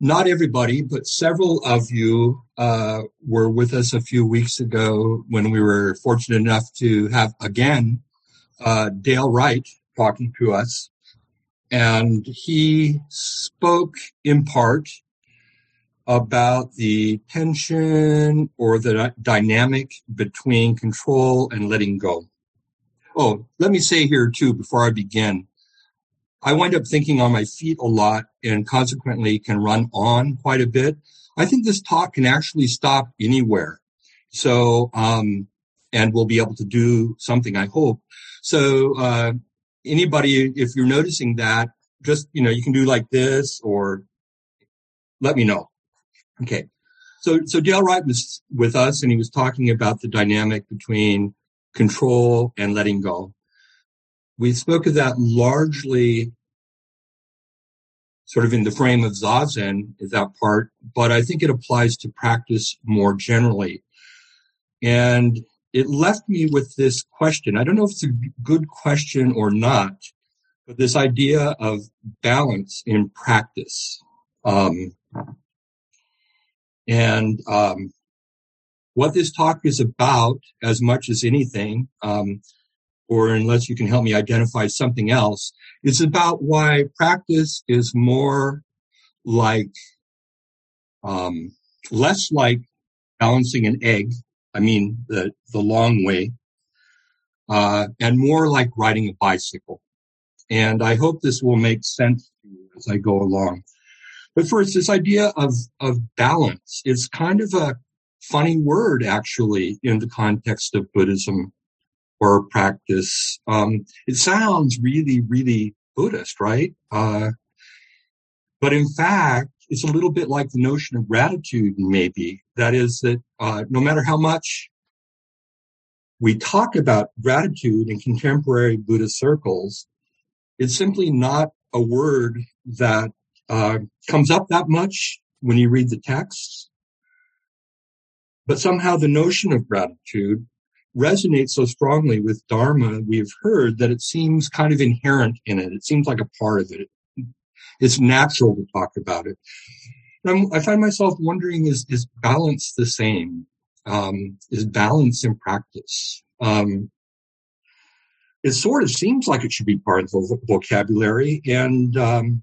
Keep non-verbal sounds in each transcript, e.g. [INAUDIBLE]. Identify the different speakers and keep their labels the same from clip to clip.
Speaker 1: Not everybody, but several of you uh, were with us a few weeks ago when we were fortunate enough to have again uh, Dale Wright talking to us. And he spoke in part about the tension or the dynamic between control and letting go. Oh, let me say here too, before I begin, I wind up thinking on my feet a lot and consequently can run on quite a bit. I think this talk can actually stop anywhere. So, um, and we'll be able to do something, I hope. So, uh, anybody, if you're noticing that, just, you know, you can do like this or let me know. Okay. So, so Dale Wright was with us and he was talking about the dynamic between control and letting go. We spoke of that largely sort of in the frame of Zazen, that part, but I think it applies to practice more generally. And it left me with this question. I don't know if it's a good question or not, but this idea of balance in practice. Um, and um, what this talk is about, as much as anything, um, or unless you can help me identify something else, it's about why practice is more like, um, less like balancing an egg. I mean, the, the long way, uh, and more like riding a bicycle. And I hope this will make sense to you as I go along. But first, this idea of, of balance, it's kind of a funny word, actually, in the context of Buddhism or practice. Um, it sounds really, really Buddhist, right? Uh, but in fact, it's a little bit like the notion of gratitude, maybe. That is that uh, no matter how much we talk about gratitude in contemporary Buddhist circles, it's simply not a word that uh, comes up that much when you read the texts. But somehow the notion of gratitude resonates so strongly with Dharma we've heard that it seems kind of inherent in it. It seems like a part of it. It's natural to talk about it. I find myself wondering, is, is balance the same? Um, is balance in practice? Um, it sort of seems like it should be part of the vocabulary and, um,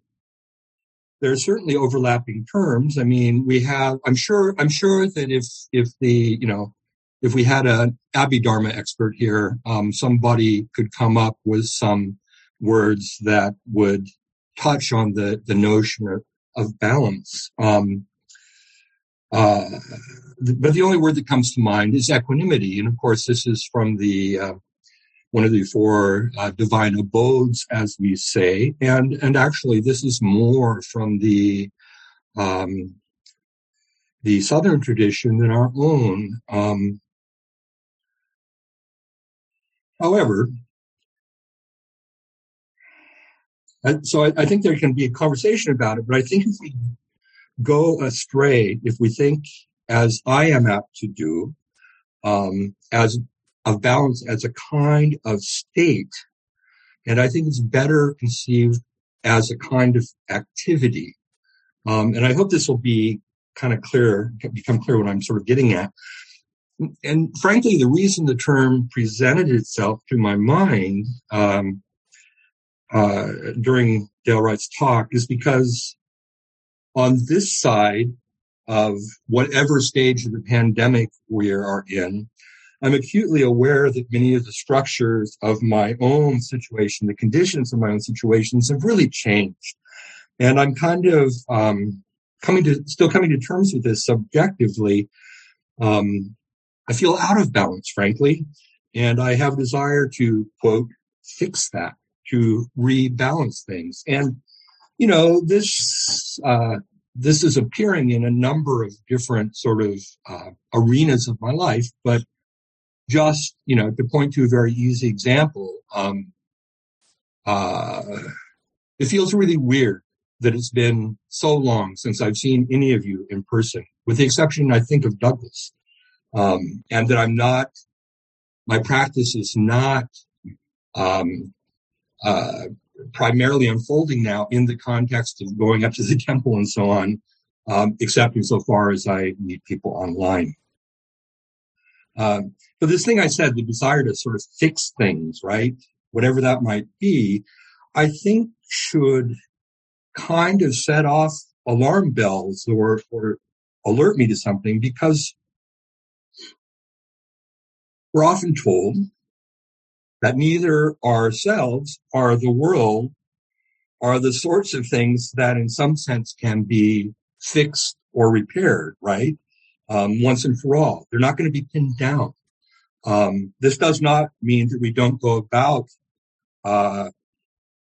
Speaker 1: there are certainly overlapping terms. I mean, we have, I'm sure, I'm sure that if, if the, you know, if we had an Abhidharma expert here, um, somebody could come up with some words that would touch on the, the notion of, balance. Um, uh, but the only word that comes to mind is equanimity. And of course, this is from the, uh, one of the four uh, divine abodes, as we say. And, and actually, this is more from the, um, the Southern tradition than our own. Um, However, so I, I, think there can be a conversation about it, but I think if we go astray, if we think, as I am apt to do, um, as of balance as a kind of state, and I think it's better conceived as a kind of activity. Um, and I hope this will be kind of clear, become clear what I'm sort of getting at and frankly, the reason the term presented itself to my mind um, uh, during Dale Wright's talk is because on this side of whatever stage of the pandemic we are in, I'm acutely aware that many of the structures of my own situation, the conditions of my own situations have really changed. And I'm kind of um, coming to, still coming to terms with this subjectively. Um, I feel out of balance, frankly, and I have a desire to quote, fix that, to rebalance things. And, you know, this, uh, this is appearing in a number of different sort of uh, arenas of my life, but just, you know, to point to a very easy example, um, uh, it feels really weird that it's been so long since I've seen any of you in person, with the exception, I think, of Douglas. Um, and that I'm not, my practice is not, um, uh, primarily unfolding now in the context of going up to the [LAUGHS] temple and so on, um, except insofar as I meet people online. Um, but this thing I said, the desire to sort of fix things, right? Whatever that might be, I think should kind of set off alarm bells or, or alert me to something because we're often told that neither ourselves or the world are the sorts of things that in some sense can be fixed or repaired, right? Um, once and for all. They're not going to be pinned down. Um, this does not mean that we don't go about uh,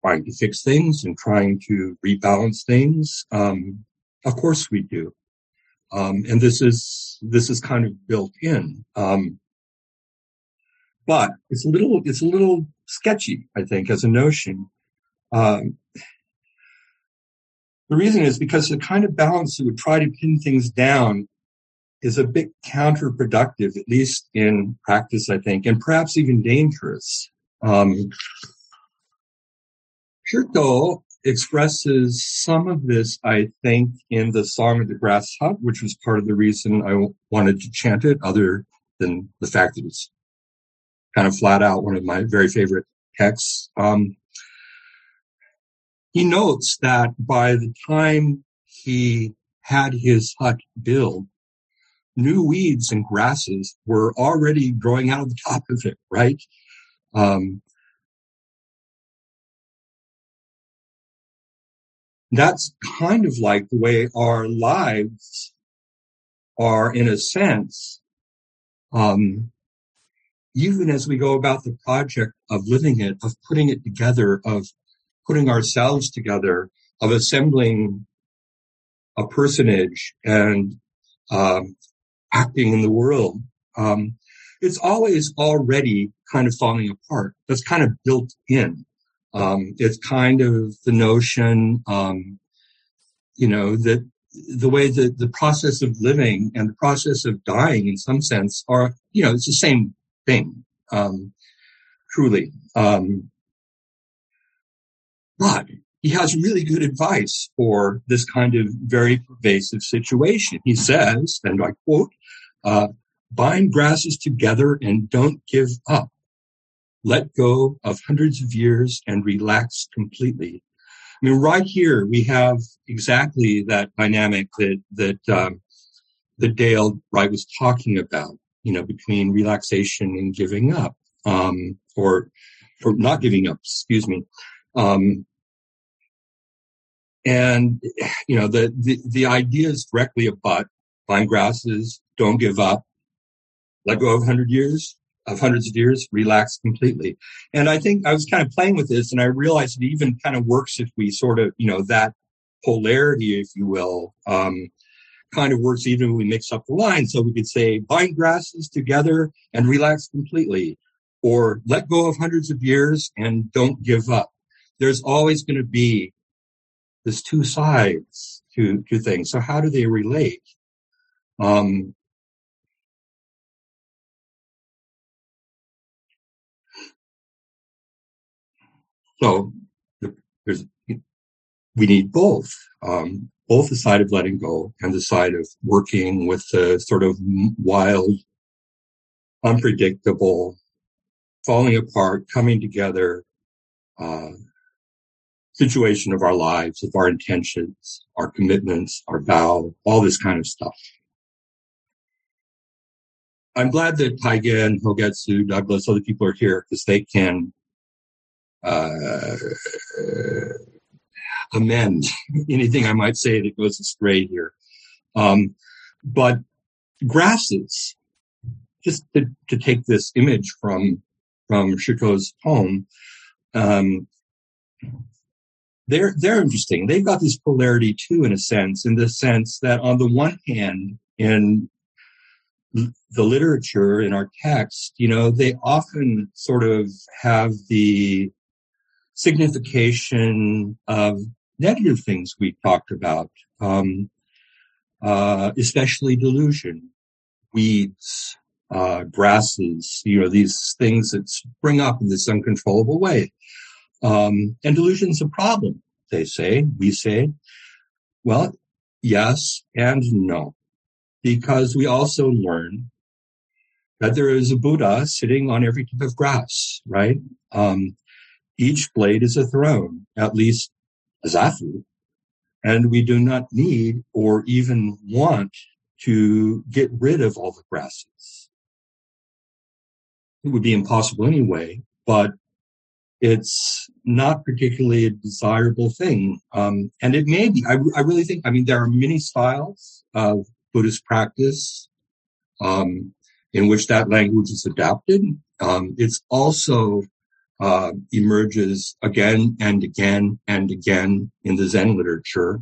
Speaker 1: trying to fix things and trying to rebalance things. Um, of course we do. Um, and this is, this is kind of built in. Um, but it's a little, it's a little sketchy, I think, as a notion. Um, the reason is because the kind of balance that would try to pin things down is a bit counterproductive, at least in practice, I think, and perhaps even dangerous. Um, expresses some of this, I think, in the Song of the Grass Hut, which was part of the reason I wanted to chant it, other than the fact that it's kind of flat out one of my very favorite texts. Um, he notes that by the time he had his hut built, new weeds and grasses were already growing out of the top of it, right? Um, that's kind of like the way our lives are in a sense um, even as we go about the project of living it of putting it together of putting ourselves together of assembling a personage and um, acting in the world um, it's always already kind of falling apart. That's kind of built in. Um, it's kind of the notion, um, you know, that the way that the process of living and the process of dying in some sense are, you know, it's the same thing, um, truly. Um, but he has really good advice for this kind of very pervasive situation. He says, and I quote, uh, bind grasses together and don't give up let go of hundreds of years and relax completely. I mean, right here we have exactly that dynamic that that um, that Dale Wright was talking about. You know, between relaxation and giving up, um, or for not giving up. Excuse me. Um, and you know, the the the idea is directly about vine grasses. Don't give up. Let go of hundred years of hundreds of years, relax completely. And I think I was kind of playing with this and I realized it even kind of works if we sort of, you know, that polarity, if you will, um, kind of works even when we mix up the lines. So we could say bind grasses together and relax completely or let go of hundreds of years and don't give up. There's always going to be this two sides to, to things. So how do they relate? Um, So there's, we need both, um, both the side of letting go and the side of working with the sort of wild, unpredictable, falling apart, coming together, uh, situation of our lives, of our intentions, our commitments, our vow, all this kind of stuff. I'm glad that Taigen, Hogetsu, Douglas, other people are here because they can uh, amend [LAUGHS] anything I might say that goes astray here. Um, but grasses, just to, to take this image from from Shitou's poem, um, they're they're interesting. They've got this polarity too, in a sense, in the sense that on the one hand, in the literature in our text, you know, they often sort of have the signification of negative things we talked about, um, uh, especially delusion, weeds, uh, grasses, you know, these things that spring up in this uncontrollable way. Um, and delusion's a problem, they say, we say. Well, yes and no, because we also learn that there is a Buddha sitting on every tip of grass, right? Um, each blade is a throne, at least zafu. And we do not need or even want to get rid of all the grasses. It would be impossible anyway, but it's not particularly a desirable thing. Um, and it may be, I, I, really think, I mean, there are many styles of Buddhist practice, um, in which that language is adapted. Um, it's also, uh, emerges again and again and again in the Zen literature.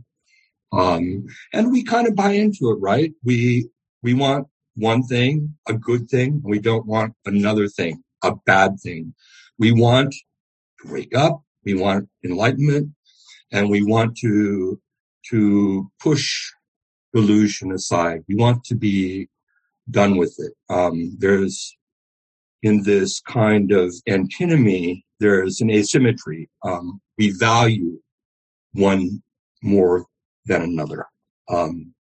Speaker 1: Um, and we kind of buy into it, right? We, we want one thing, a good thing. We don't want another thing, a bad thing. We want to wake up. We want enlightenment and we want to, to push delusion aside. We want to be done with it. Um, there's in this kind of antinomy, there's an asymmetry. Um, we value one more than another. Um,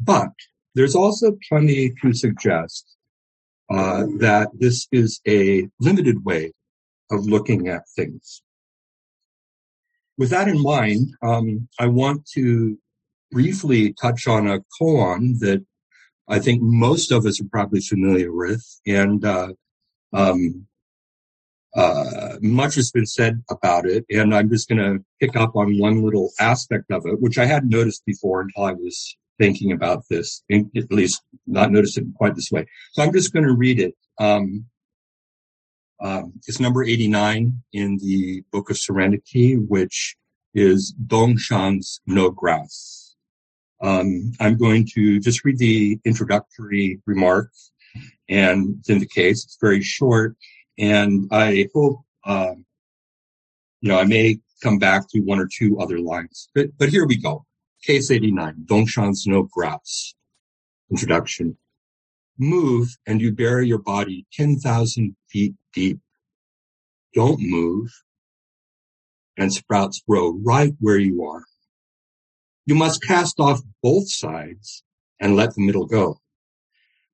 Speaker 1: but there's also plenty to suggest uh, that this is a limited way of looking at things. With that in mind, um, I want to briefly touch on a koan that I think most of us are probably familiar with, and uh, um, uh, much has been said about it. And I'm just going to pick up on one little aspect of it, which I hadn't noticed before until I was thinking about this, at least not noticed it quite this way. So I'm just going to read it. Um, um, it's number 89 in the Book of Serenity, which is Dongshan's No Grass. Um, I'm going to just read the introductory remarks and in the case, it's very short. And I hope, um, you know, I may come back to one or two other lines, but, but here we go. Case 89, Dongshan's No Grass. Introduction. Move and you bury your body 10,000 feet deep. Don't move and sprouts grow right where you are. You must cast off both sides and let the middle go.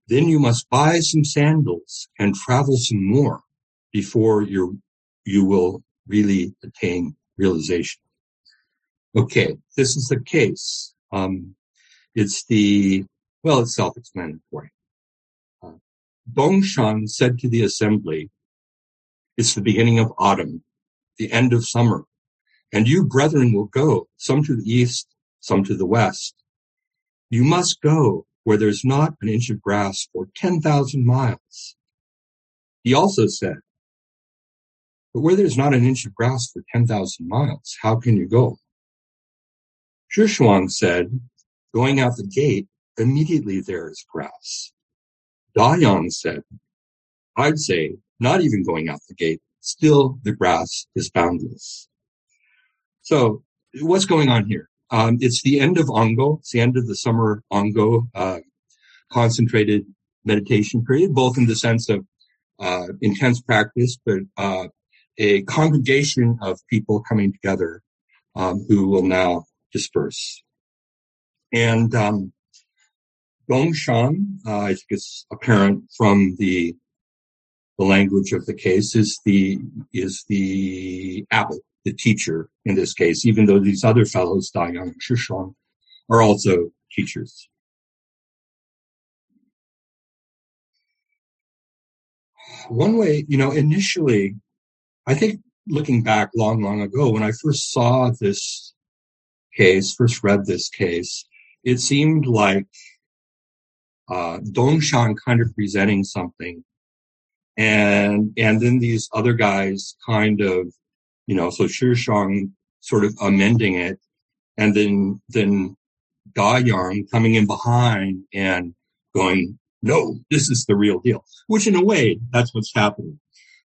Speaker 1: Then you must buy some sandals and travel some more before you you will really attain realization. Okay, this is the case. Um, it's the, well, it's self-explanatory. Uh, Dongshan said to the assembly, it's the beginning of autumn, the end of summer, and you brethren will go, some to the east, some to the west. You must go where there's not an inch of grass for 10,000 miles. He also said, but where there's not an inch of grass for 10,000 miles, how can you go? Shishuang said, going out the gate, immediately there is grass. Dayang said, I'd say, not even going out the gate, still the grass is boundless. So what's going on here? Um, it's the end of Ango. It's the end of the summer Ango uh, concentrated meditation period, both in the sense of uh, intense practice, but uh, a congregation of people coming together um, who will now disperse. And um, Dongshan, uh, I think it's apparent from the the language of the case, is the is the abbot the teacher in this case, even though these other fellows, Dayang and Shishuang, are also teachers. One way, you know, initially, I think looking back long, long ago, when I first saw this case, first read this case, it seemed like uh, Dongshan kind of presenting something, and and then these other guys kind of you know, so Shishuang sort of amending it, and then then Yang coming in behind and going, no, this is the real deal. Which in a way, that's what's happening.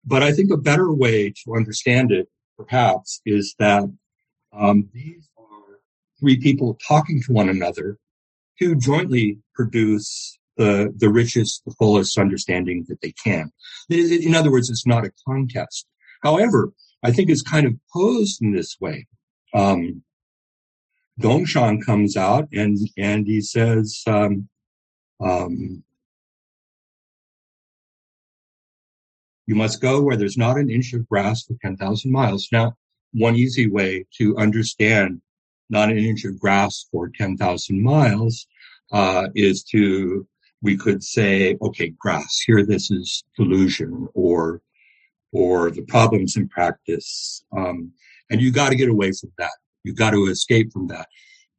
Speaker 1: But I think a better way to understand it, perhaps, is that um, these are three people talking to one another who jointly produce the, the richest, the fullest understanding that they can. In other words, it's not a contest. However, I think it's kind of posed in this way. Um, Dongshan comes out and, and he says, um, um, you must go where there's not an inch of grass for 10,000 miles. Now, one easy way to understand not an inch of grass for 10,000 miles uh, is to we could say, okay, grass, here this is delusion or or the problems in practice. Um, and you got to get away from that. You got to escape from that.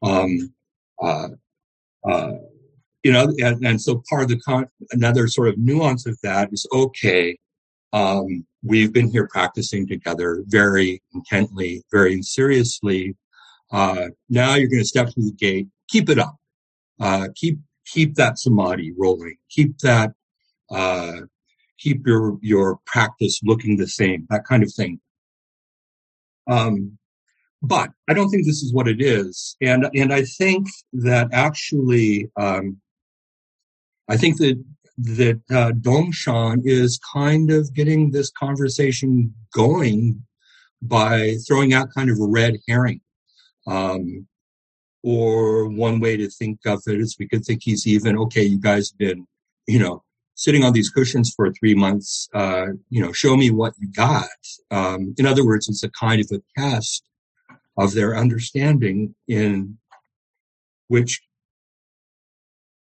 Speaker 1: Um, uh, uh, you know, and, and, so part of the con- another sort of nuance of that is okay. Um, we've been here practicing together very intently, very seriously. Uh, now you're going to step through the gate. Keep it up. Uh, keep keep that samadhi rolling. Keep that, uh, keep your, your practice looking the same, that kind of thing. Um, but I don't think this is what it is. And, and I think that actually, um, I think that, that, uh, Dongshan is kind of getting this conversation going by throwing out kind of a red herring. Um, or one way to think of it is we could think he's even, okay, you guys have been, you know, sitting on these cushions for three months, uh, you know, show me what you got. Um, in other words, it's a kind of a test of their understanding in which,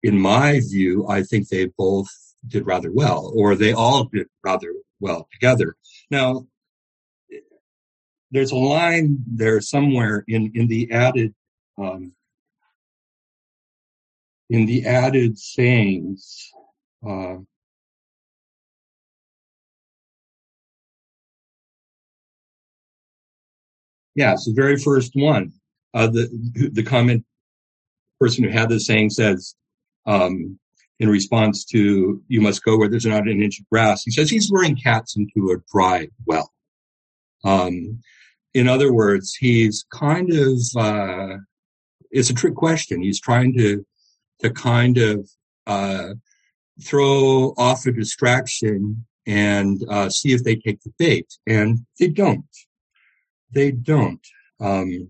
Speaker 1: in my view, I think they both did rather well, or they all did rather well together. Now, there's a line there somewhere in, in the added um, in the added sayings, uh, yeah, it's the very first one. Uh, the the comment person who had the saying says, um, in response to "You must go where there's not an inch of grass," he says he's luring cats into a dry well. Um, in other words, he's kind of uh, it's a trick question. He's trying to to kind of uh, throw off a distraction and uh, see if they take the bait, and they don't. They don't. Um,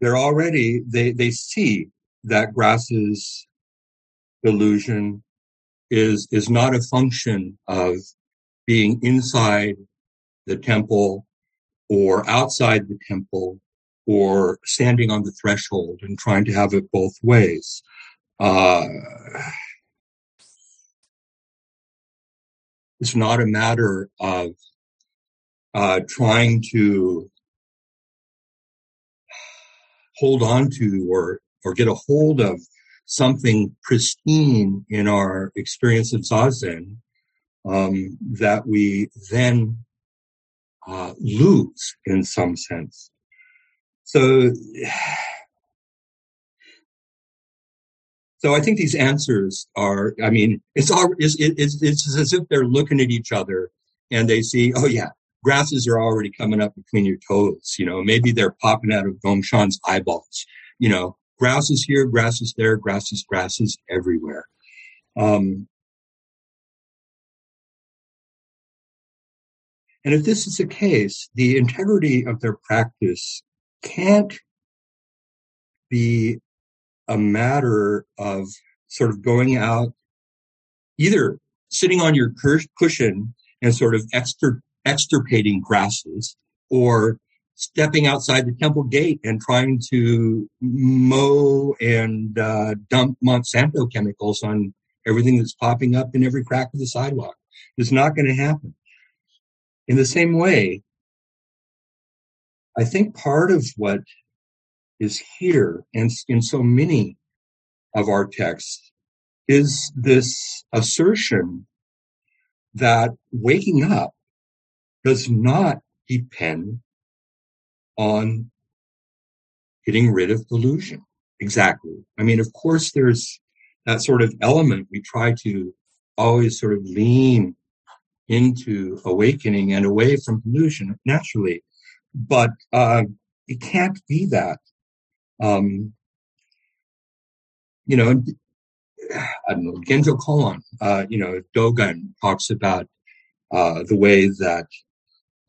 Speaker 1: they're already they they see that grass's illusion is is not a function of being inside the temple or outside the temple or standing on the threshold and trying to have it both ways. Uh, it's not a matter of uh, trying to hold on to or or get a hold of something pristine in our experience of zazen um, that we then uh, lose in some sense. So, [SIGHS] so I think these answers are. I mean, it's all it's, it's, it's as if they're looking at each other and they see, oh yeah, grasses are already coming up between your toes. You know, maybe they're popping out of Dongshan's eyeballs. You know, grasses here, grasses there, grasses, grasses everywhere. Um, And if this is the case, the integrity of their practice can't be a matter of sort of going out, either sitting on your cushion and sort of extir- extirpating grasses or stepping outside the temple gate and trying to mow and uh, dump Monsanto chemicals on everything that's popping up in every crack of the sidewalk. It's not going to happen. In the same way, I think part of what is here and in so many of our texts is this assertion that waking up does not depend on getting rid of delusion. Exactly. I mean, of course, there's that sort of element. We try to always sort of lean into awakening and away from delusion naturally, but uh, it can't be that. Um, you know, [SIGHS] I don't know, Genjo Koan, uh, you know, Dogen talks about uh, the way that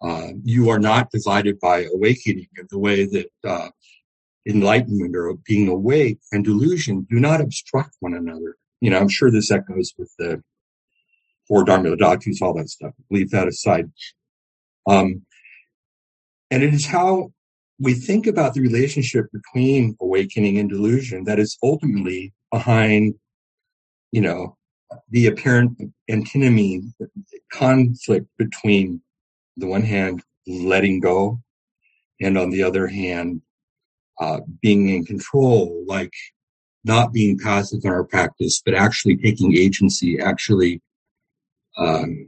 Speaker 1: uh, you are not divided by awakening, and the way that uh, enlightenment or being awake and delusion do not obstruct one another. You know, I'm sure this echoes with the four Dharma Dhatus, all that stuff. Leave that aside. Um, and it is how we think about the relationship between awakening and delusion that is ultimately behind, you know, the apparent antinomy, conflict between the one hand letting go, and on the other hand, uh, being in control, like not being passive in our practice, but actually taking agency, actually um,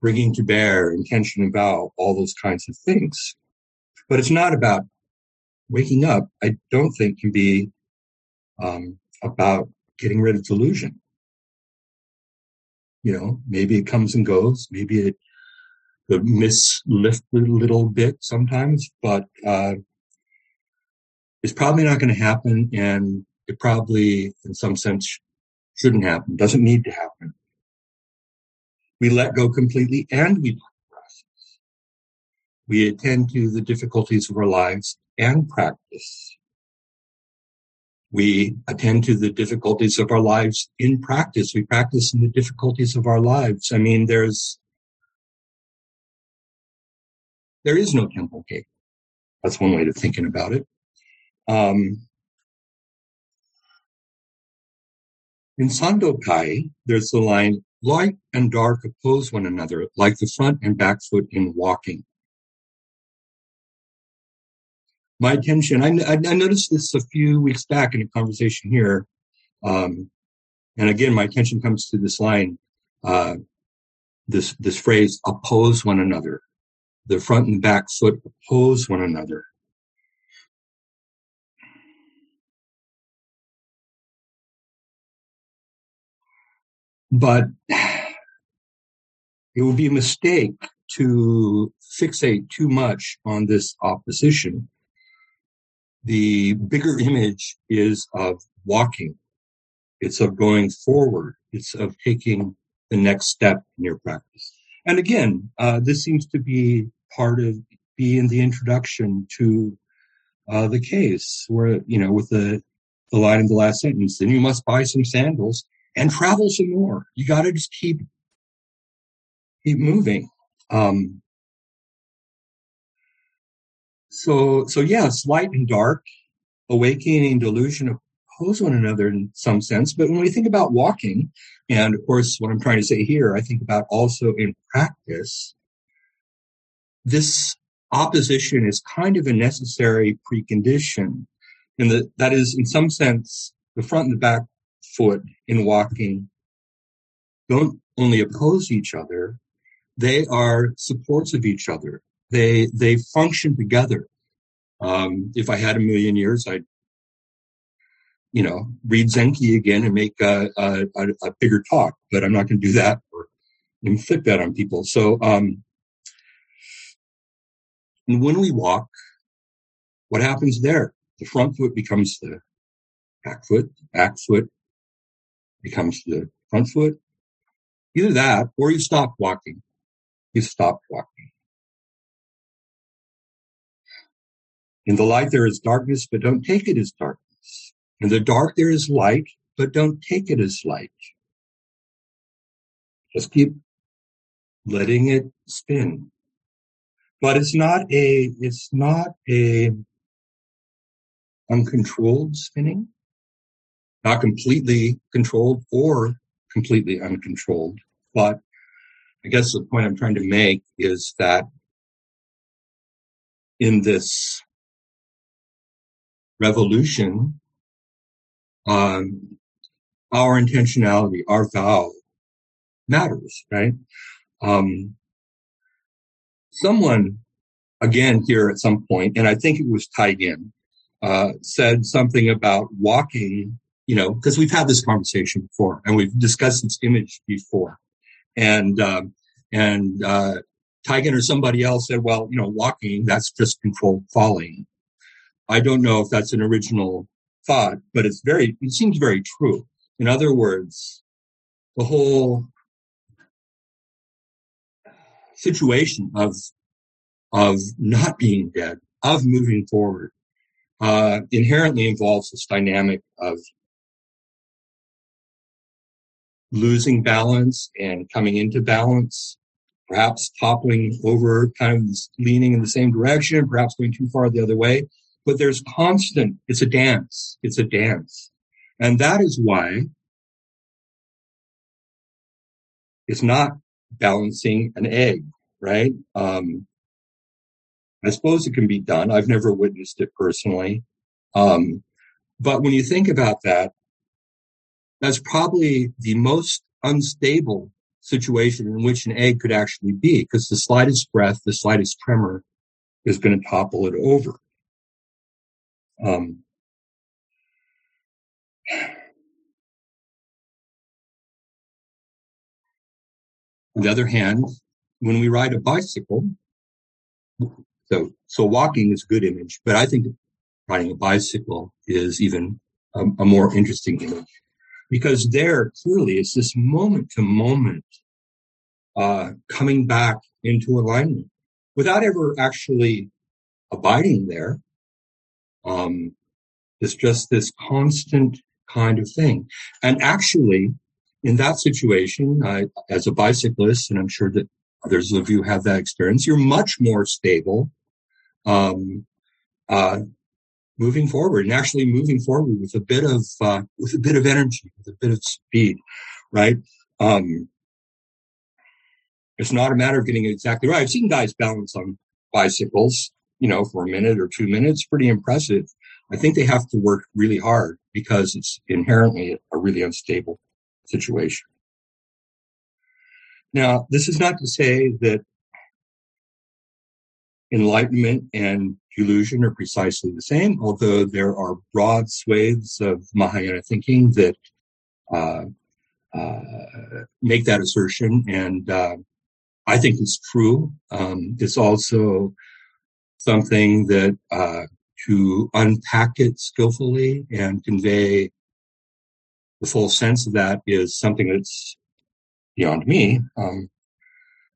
Speaker 1: bringing to bear intention and vow, all those kinds of things. But it's not about waking up. I don't think can be um, about getting rid of delusion. You know, maybe it comes and goes. Maybe it the mislift a little bit sometimes, but uh, it's probably not going to happen, and it probably, in some sense, shouldn't happen. Doesn't need to happen. We let go completely, and we. We attend to the difficulties of our lives and practice. We attend to the difficulties of our lives in practice. We practice in the difficulties of our lives. I mean, there's there is no temple gate. That's one way of thinking about it. Um, in Sandokai, there's the line, light and dark oppose one another, like the front and back foot in walking. My attention, I, I, noticed this a few weeks back in a conversation here. Um, and again, my attention comes to this line, uh, this, this phrase, oppose one another. The front and back foot oppose one another. But it would be a mistake to fixate too much on this opposition. The bigger image is of walking. It's of going forward. It's of taking the next step in your practice. And again, uh, this seems to be part of being the introduction to uh, the case where, you know, with the, the line in the last sentence, then you must buy some sandals and travel some more. You got to just keep keep moving. Um, so so yes, light and dark, awakening delusion oppose one another in some sense. But when we think about walking, and of course, what I'm trying to say here, I think about also in practice. This opposition is kind of a necessary precondition, and that that is, in some sense, the front and the back foot in walking don't only oppose each other, they are supports of each other. They, they function together. Um, if I had a million years, I'd, you know, read Zenki again and make a, a, a bigger talk, but I'm not going to do that or inflict that on people. So, um, when we walk, what happens there? The front foot becomes the back foot, The back foot becomes the front foot. Either that or you stop walking. You stop walking. In the light there is darkness, but don't take it as darkness. In the dark there is light, but don't take it as light. Just keep letting it spin. But it's not a, it's not a uncontrolled spinning not completely controlled or completely uncontrolled. But I guess the point I'm trying to make is that in this revolution, um, our intentionality, our vow matters, right? Um, someone again here at some point, and I think it was tied in, uh, said something about walking, you know, because we've had this conversation before and we've discussed this image before. And, um, and, uh, Taigen or somebody else said, well, you know, walking, that's just controlled falling. I don't know if that's an original thought, but it's very, it seems very true. In other words, the whole situation of of not being dead, of moving forward, uh, inherently involves this dynamic of losing balance and coming into balance, perhaps toppling over, kind of leaning in the same direction, perhaps going too far the other way. But there's constant, it's a dance. It's a dance. And that is why it's not balancing an egg, right? Um, I suppose it can be done. I've never witnessed it personally. Um, but when you think about that, that's probably the most unstable situation in which an egg could actually be because the slightest breath, the slightest tremor is going to topple it over. Um, on the other hand, when we ride a bicycle, so, so walking is a good image, but I think riding a bicycle is even a, a more interesting image because there clearly it's this moment to moment, uh, coming back into alignment without ever actually abiding there. Um, it's just this constant kind of thing. And actually, in that situation, uh, as a bicyclist, and I'm sure that others of you have that experience, you're much more stable um, uh, moving forward and actually moving forward with a bit of uh, with a bit of energy, with a bit of speed, right? Um, it's not a matter of getting it exactly right. I've seen guys balance on bicycles, you know, for a minute or two minutes. Pretty impressive. I think they have to work really hard because it's inherently a really unstable situation. Now, this is not to say that enlightenment and delusion are precisely the same, although there are broad swathes of Mahayana thinking that uh, uh, make that assertion, and uh, I think it's true. Um, it's also something that uh, to unpack it skillfully and convey the full sense of that is something that's beyond me. Um,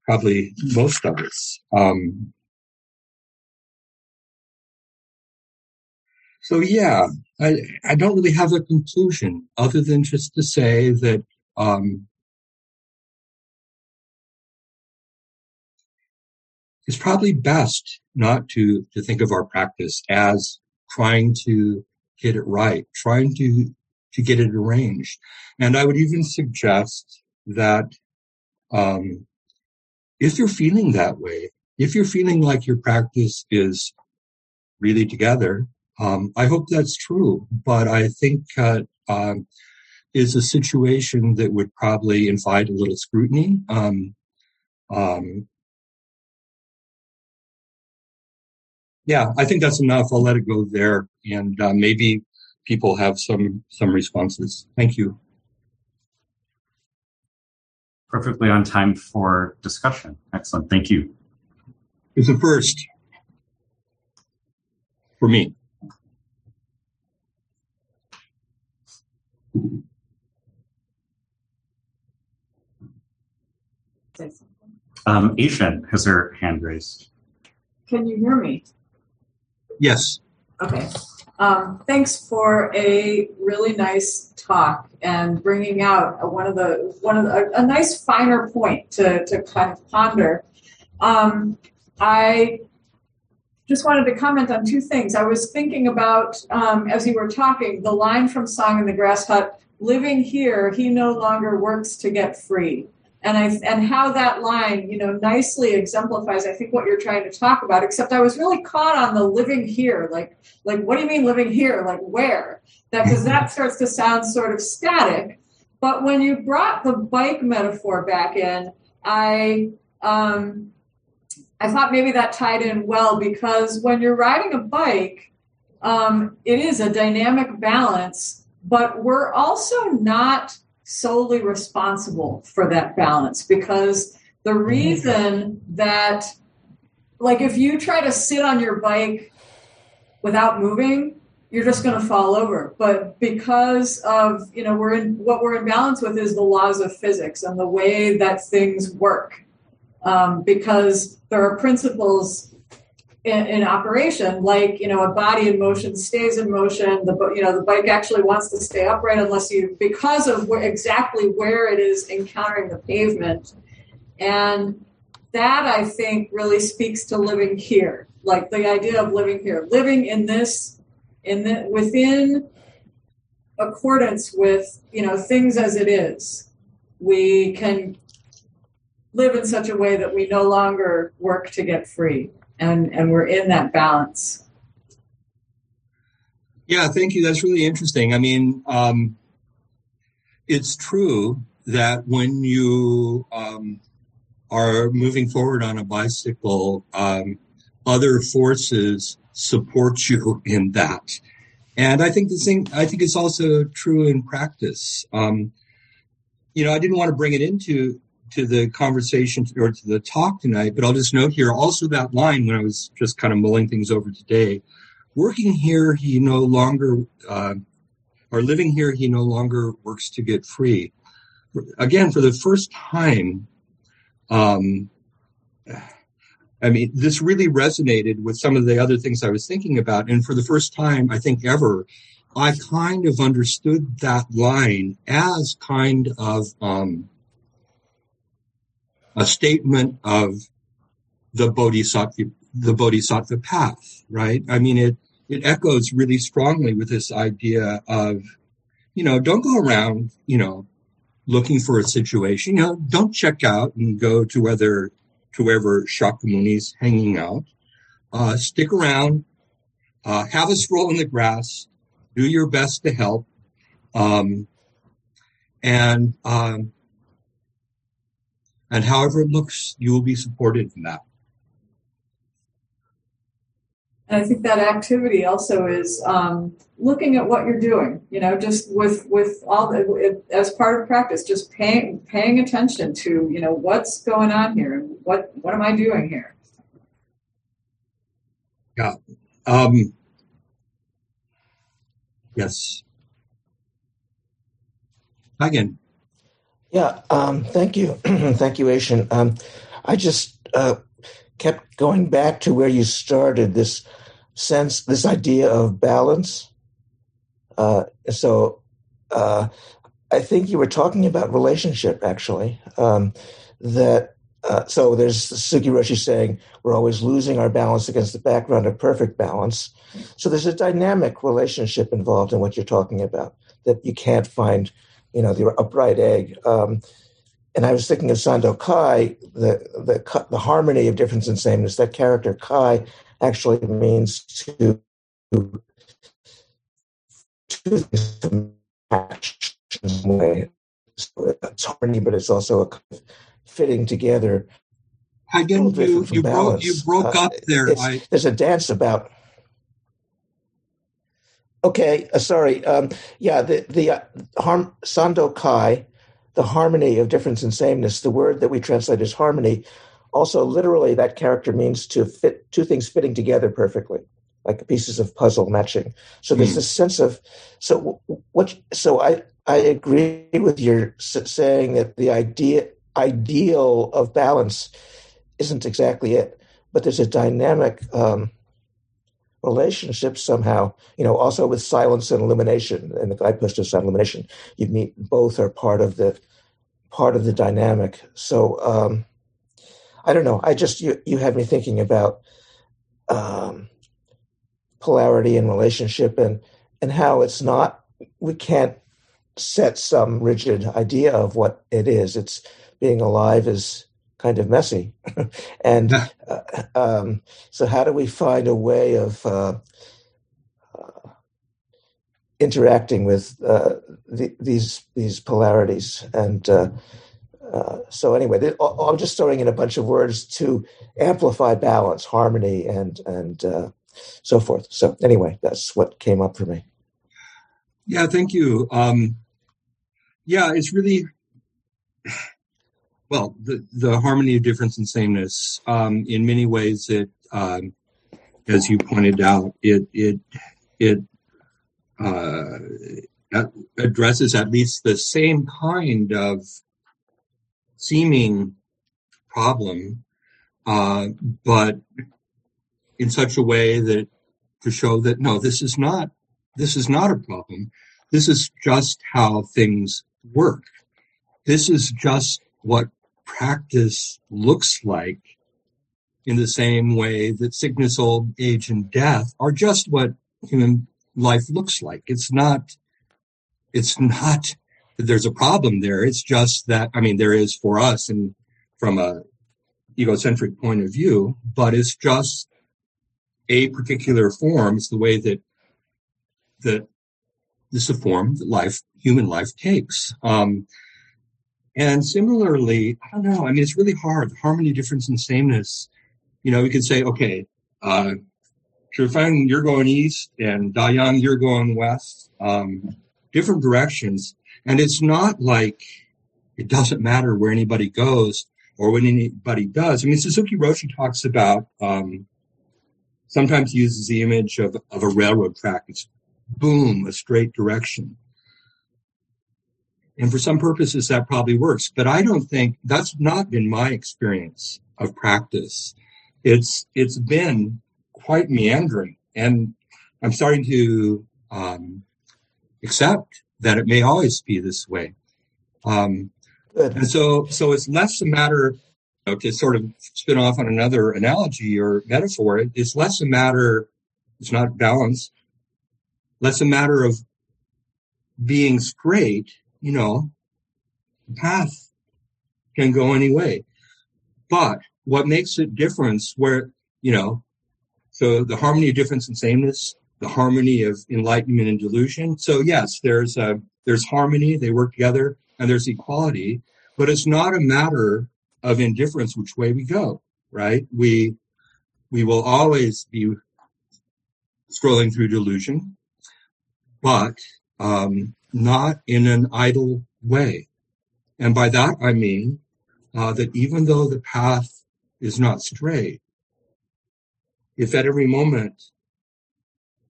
Speaker 1: probably most of us. Um, So yeah, I, I don't really have a conclusion other than just to say that um, it's probably best not to to think of our practice as trying to get it right, trying to to get it arranged. And I would even suggest that um, if you're feeling that way, if you're feeling like your practice is really together, um, I hope that's true, but I think uh, um, is a situation that would probably invite a little scrutiny. Um, yeah, I think that's enough. I'll let it go there, and uh, maybe people have some some responses. Thank you.
Speaker 2: Perfectly on time for discussion. Excellent. Thank you.
Speaker 1: It's a first for me.
Speaker 2: Um, Asian has her hand raised.
Speaker 3: Can you hear me?
Speaker 1: Yes.
Speaker 3: Okay. Um, thanks for a really nice talk and bringing out one of the one of the, a, a nice finer point to to kind of ponder. Um, I just wanted to comment on two things. I was thinking about, um, as you were talking, the line from Song in the Grass Hut living here, he no longer works to get free. And I and how that line, you know, nicely exemplifies, I think, what you're trying to talk about. Except I was really caught on the living here, like, like what do you mean living here? Like where? That because that starts to sound sort of static. But when you brought the bike metaphor back in, I um, I thought maybe that tied in well because when you're riding a bike, um, it is a dynamic balance, but we're also not solely responsible for that balance because the mm-hmm. reason that, like, if you try to sit on your bike without moving, you're just going to fall over. But because of, you know, we're in what we're in balance with is the laws of physics and the way that things work. Um, because there are principles in, in, operation, like you know, a body in motion stays in motion. The you know the bike actually wants to stay upright unless you because of where, exactly where it is encountering the pavement, and that I think really speaks to living here, like the idea of living here, living in this, in the within accordance with you know things as it is. We can live in such a way that we no longer work to get free and and we're in that balance.
Speaker 1: Yeah thank you. That's really interesting. I mean um, it's true that when you um, are moving forward on a bicycle um, other forces support you in that. And i think the thing i think it's also true in practice. Um, you know i didn't want to bring it into to the conversation or to the talk tonight, but I'll just note here also that line when I was just kind of mulling things over today. Working here, he no longer, uh, or living here, he no longer works to get free. Again, for the first time, um, I mean, this really resonated with some of the other things I was thinking about. And for the first time, I think ever, I kind of understood that line as kind of, um, a statement of the bodhisattva, the bodhisattva path, right? I mean, it, it echoes really strongly with this idea of, you know, don't go around, you know, looking for a situation. You know, don't check out and go to whether to wherever Shakyamuni's hanging out. Uh, stick around, uh, have a stroll in the grass, do your best to help, um, and um, and however it looks, you will be supported in that.
Speaker 3: And I think that activity also is um, looking at what you're doing. You know, just with with all the, as part of practice, just paying paying attention to you know what's going on here and what what am I doing here.
Speaker 1: Yeah. Um, yes. Again.
Speaker 4: Yeah, um, thank you. [CLEARS THROAT] thank you, Asian. Um, I just uh, kept going back to where you started this sense, this idea of balance. Uh, so uh, I think you were talking about relationship, actually. Um, that uh, so there's Suzuki Roshi saying we're always losing our balance against the background of perfect balance. So there's a dynamic relationship involved in what you're talking about that you can't find you know, the upright egg. Um, and I was thinking of Sando Kai, the, the the harmony of difference and sameness. That character Kai actually means to to match in some way. So it's harmony, but it's also a kind of fitting together.
Speaker 1: Again, you you broke, you broke uh, up there.
Speaker 4: I... There's a dance about Okay, uh, sorry. Um, yeah, the the uh, harm, Sando Kai, the harmony of difference and sameness. The word that we translate as harmony, also literally that character means to fit two things fitting together perfectly, like pieces of puzzle matching. So there's mm. this sense of so what. So I I agree with your saying that the idea ideal of balance isn't exactly it, but there's a dynamic. Um, relationship somehow, you know, also with silence and illumination and the guidepost of silent illumination, you meet both are part of the part of the dynamic. So um, I don't know. I just you you had me thinking about um, polarity and relationship and and how it's not we can't set some rigid idea of what it is. It's being alive is kind of messy. [LAUGHS] and uh, um, so, how do we find a way of uh, uh, interacting with uh, the, these these polarities and uh, Uh, so anyway, I'm just throwing in a bunch of words to amplify balance, harmony, and and uh, so forth. So anyway, that's what came up for me.
Speaker 1: Yeah, thank you. Um, yeah, it's really well the the harmony of difference and sameness. Um, in many ways, it um, as you pointed out, it it it uh, addresses at least the same kind of seeming problem, uh, but in such a way that to show that no, this is not this is not a problem. This is just how things work. This is just what practice looks like in the same way that sickness, old age, and death are just what human life looks like. It's not, it's not that there's a problem there. It's just that, I mean, there is for us and from a egocentric point of view, but it's just a particular form. It's the way that, that this is a form that life, human life takes. Um, and similarly, I don't know. I mean, it's really hard. Harmony, difference, and sameness. You know, we could say, okay, uh, you're going east, and Dayang, you're going west. Um, different directions. And it's not like it doesn't matter where anybody goes or when anybody does. I mean, Suzuki Roshi talks about, um, sometimes uses the image of, of a railroad track. It's boom, a straight direction. And for some purposes, that probably works. But I don't think that's not been my experience of practice. It's, it's been quite meandering. And I'm starting to, um, accept that it may always be this way. Um, and so, so it's less a matter, you know, to sort of spin off on another analogy or metaphor. It's less a matter, it's not balance, less a matter of being straight, you know, the path can go any way. But what makes it difference where, you know, so the harmony of difference and sameness, the harmony of enlightenment and delusion. So yes, there's a, there's harmony. They work together and there's equality, but it's not a matter of indifference which way we go, right? We, we will always be scrolling through delusion, but um, not in an idle way. And by that I mean uh, that even though the path is not straight, if at every moment,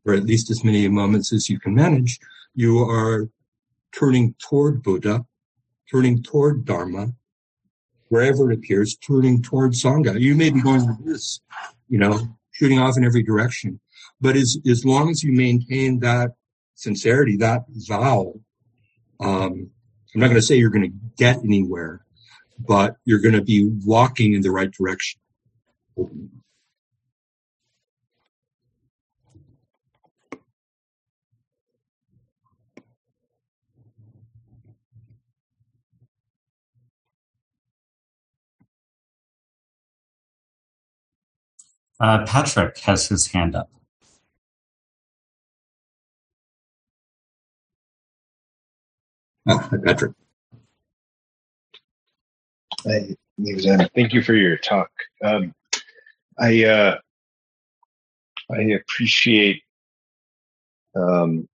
Speaker 1: or at least as many moments as you can manage, you are turning toward Buddha, turning toward Dharma, wherever it appears, turning toward Sangha. You may be going like this, you know, shooting off in every direction. But as, as long as you maintain that sincerity, that vow, um, I'm not going to say you're going to get anywhere, but you're going to be walking in the right direction.
Speaker 2: Uh, Patrick has his hand up.
Speaker 1: Patrick.
Speaker 5: Hi, Thank you for your talk. Um, I uh, I appreciate um,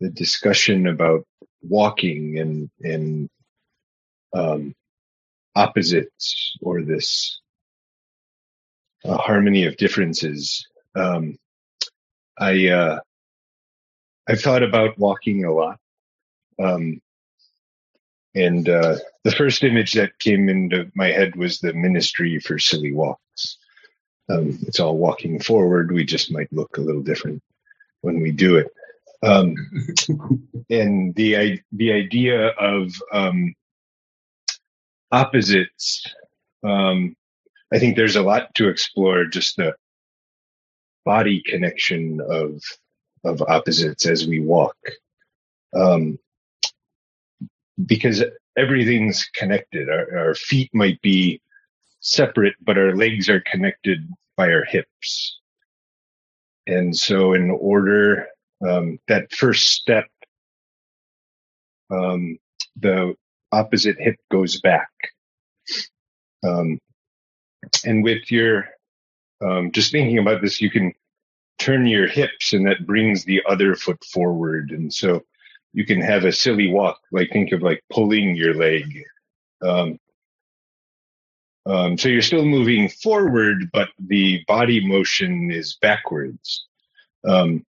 Speaker 5: the discussion about walking and and um, opposites or this uh, harmony of differences. Um, I uh, I've thought about walking a lot, um, and uh, the first image that came into my head was the ministry for silly walks. Um, it's all walking forward. We just might look a little different when we do it. Um, [LAUGHS] and the the idea of um, opposites um, I think there's a lot to explore just the body connection of of opposites as we walk. Um, because everything's connected. Our, our, feet might be separate, but our legs are connected by our hips. And so in order, um, that first step, um, the, opposite hip goes back. Um, and with your, um, just thinking about this, you can turn your hips and that brings the other foot forward. And so you can have a silly walk, like think of like pulling your leg. Um, um, so you're still moving forward, but the body motion is backwards. Um,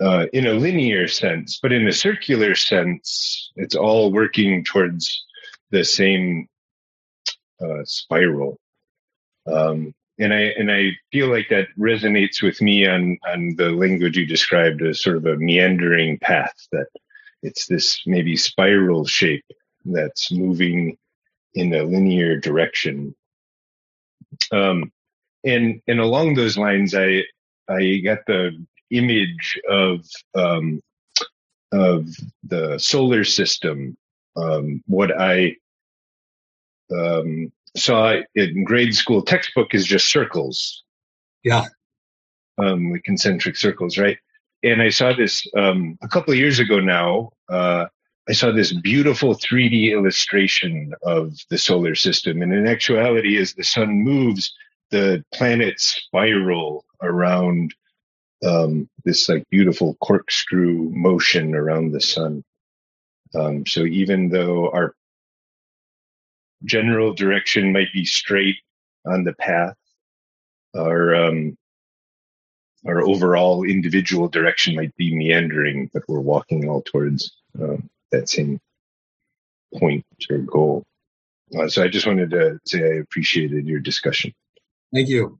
Speaker 5: uh, in a linear sense, but in a circular sense, it's all working towards the same uh, spiral. Um, and I and I feel like that resonates with me on on the language you described as sort of a meandering path. That it's this maybe spiral shape that's moving in a linear direction. Um, and and along those lines, I I got the image of um, of the solar system. Um, what I um, saw in grade school textbook is just circles.
Speaker 1: Yeah.
Speaker 5: Um, the concentric circles, right? And I saw this um, a couple of years ago now. Uh, I saw this beautiful 3D illustration of the solar system. And in actuality, as the sun moves, the planets spiral around um, this like beautiful corkscrew motion around the sun. Um, so even though our general direction might be straight on the path, our um, our overall individual direction might be meandering, but we're walking all towards uh, that same point or goal. Uh, so I just wanted to say I appreciated your discussion.
Speaker 1: Thank you.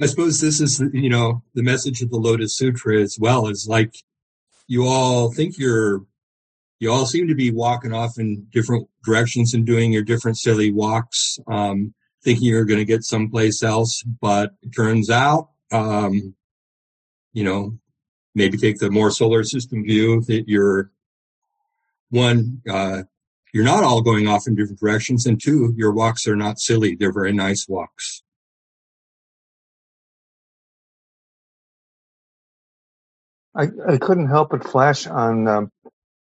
Speaker 1: I suppose this is, you know, the message of the Lotus Sutra as well is like you all think you're, you all seem to be walking off in different directions and doing your different silly walks, um, thinking you're going to get someplace else. But it turns out, um, you know, maybe take the more solar system view that you're one, uh, you're not all going off in different directions. And two, your walks are not silly. They're very nice walks.
Speaker 6: I, I couldn't help but flash on um,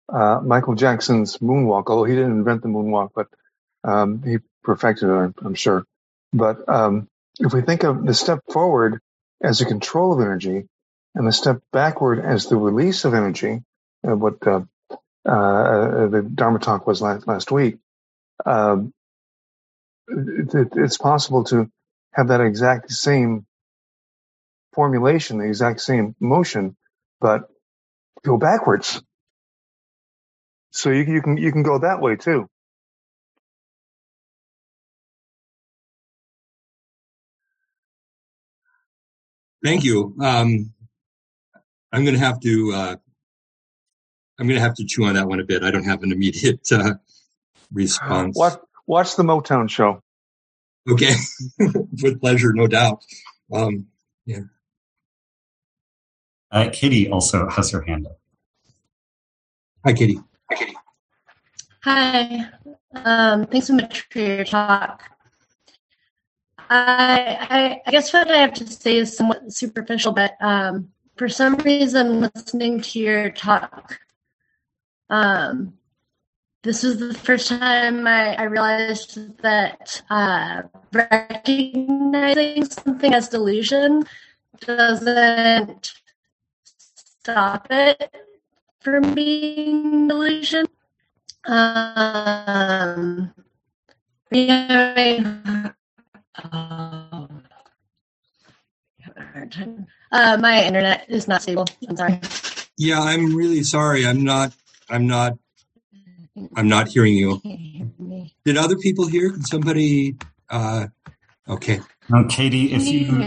Speaker 6: uh, Michael Jackson's moonwalk, although he didn't invent the moonwalk, but um, he perfected it, I'm sure. But um, if we think of the step forward as a control of energy and the step backward as the release of energy, uh, what uh, uh, the Dharma talk was last, last week, um, it, it's possible to have that exact same formulation, the exact same motion, but go backwards. So you, you can you can go that way too.
Speaker 1: Thank you. Um, I'm going to have to uh, I'm going to have to chew on that one a bit. I don't have an immediate uh, response.
Speaker 6: Watch watch the Motown show.
Speaker 1: Okay, [LAUGHS] with pleasure, no doubt. Um, yeah.
Speaker 2: Uh, Katie also has her hand up.
Speaker 1: Hi, Katie. Hi, Katie.
Speaker 7: Hi. Um, thanks so much for your talk. I, I, I, guess what I have to say is somewhat superficial, but um, for some reason, listening to your talk, um, this was the first time I, I realized that uh, recognizing something as delusion doesn't stop it from being delusion. Um, yeah, uh, my internet is not stable. I'm sorry.
Speaker 1: Yeah, I'm really sorry. I'm not. I'm not. I'm not hearing you. Did other people hear? Did somebody? Uh, okay.
Speaker 2: No, Katie, if you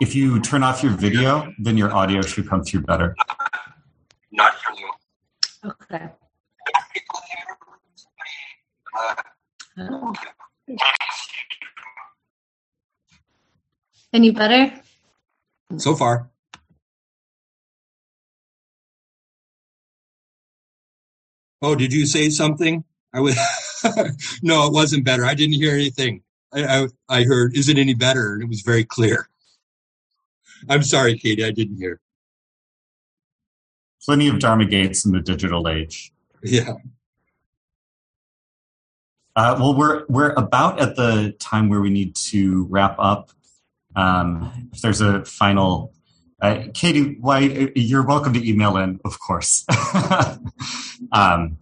Speaker 2: if you turn off your video, then your audio should come through better.
Speaker 1: Not hearing you.
Speaker 7: Okay.
Speaker 1: Uh,
Speaker 7: any better?
Speaker 1: So far. Oh, did you say something? I was [LAUGHS] no, it wasn't better. I didn't hear anything. I, I, I heard, is it any better? And it was very clear. I'm sorry, Katie, I didn't hear.
Speaker 2: plenty of Dharma gates in the digital age.
Speaker 1: Yeah.
Speaker 2: Uh, well, we're we're about at the time where we need to wrap up. Um, if there's a final, uh, Katie, why you're welcome to email in, of course. [LAUGHS] um,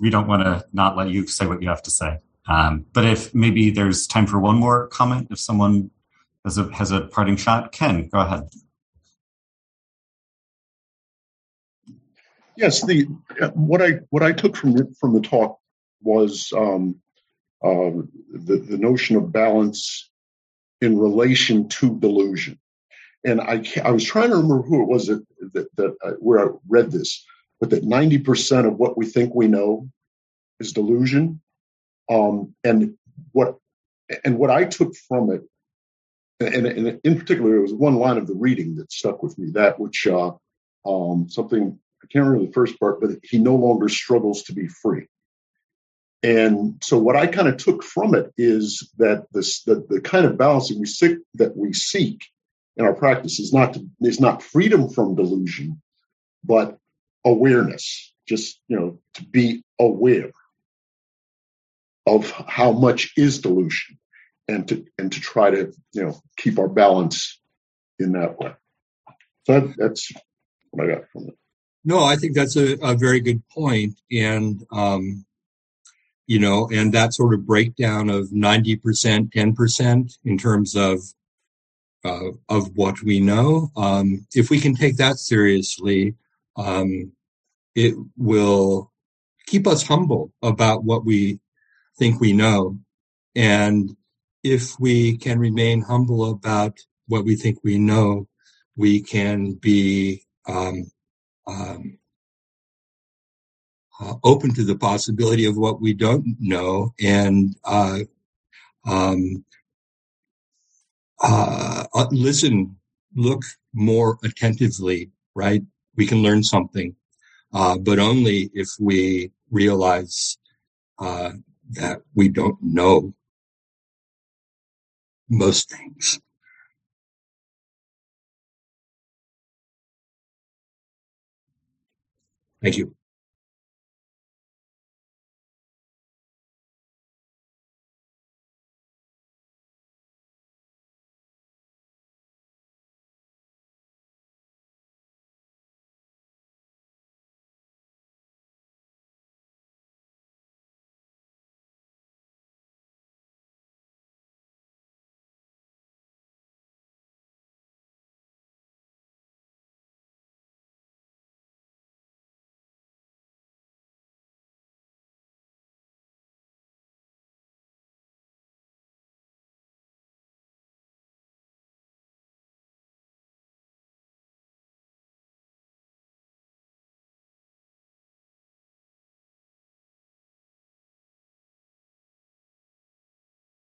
Speaker 2: we don't want to not let you say what you have to say. Um, but if maybe there's time for one more comment, if someone has a has a parting shot, Ken, go ahead.
Speaker 8: Yes, the what I what I took from from the talk was um, uh, the the notion of balance in relation to delusion, and I I was trying to remember who it was that that, that uh, where I read this, but that ninety percent of what we think we know is delusion, um, and what and what I took from it, and, and, in particular, it was one line of the reading that stuck with me. That which uh, um, something I can't remember the first part, but he no longer struggles to be free. And so, what I kind of took from it is that this the, the kind of balance that we seek that we seek in our practice is not to, is not freedom from delusion, but awareness. Just you know, to be aware of how much is delusion and to and to try to you know keep our balance in that way so that, that's what i got from it
Speaker 1: no i think that's a, a very good point and um you know and that sort of breakdown of 90% 10% in terms of uh, of what we know um if we can take that seriously um it will keep us humble about what we think we know. And if we can remain humble about what we think we know, we can be um, um, uh, open to the possibility of what we don't know and uh, um, uh, uh listen, look more attentively, right? We can learn something, uh, but only if we realize uh, that we don't know most things. Thank you.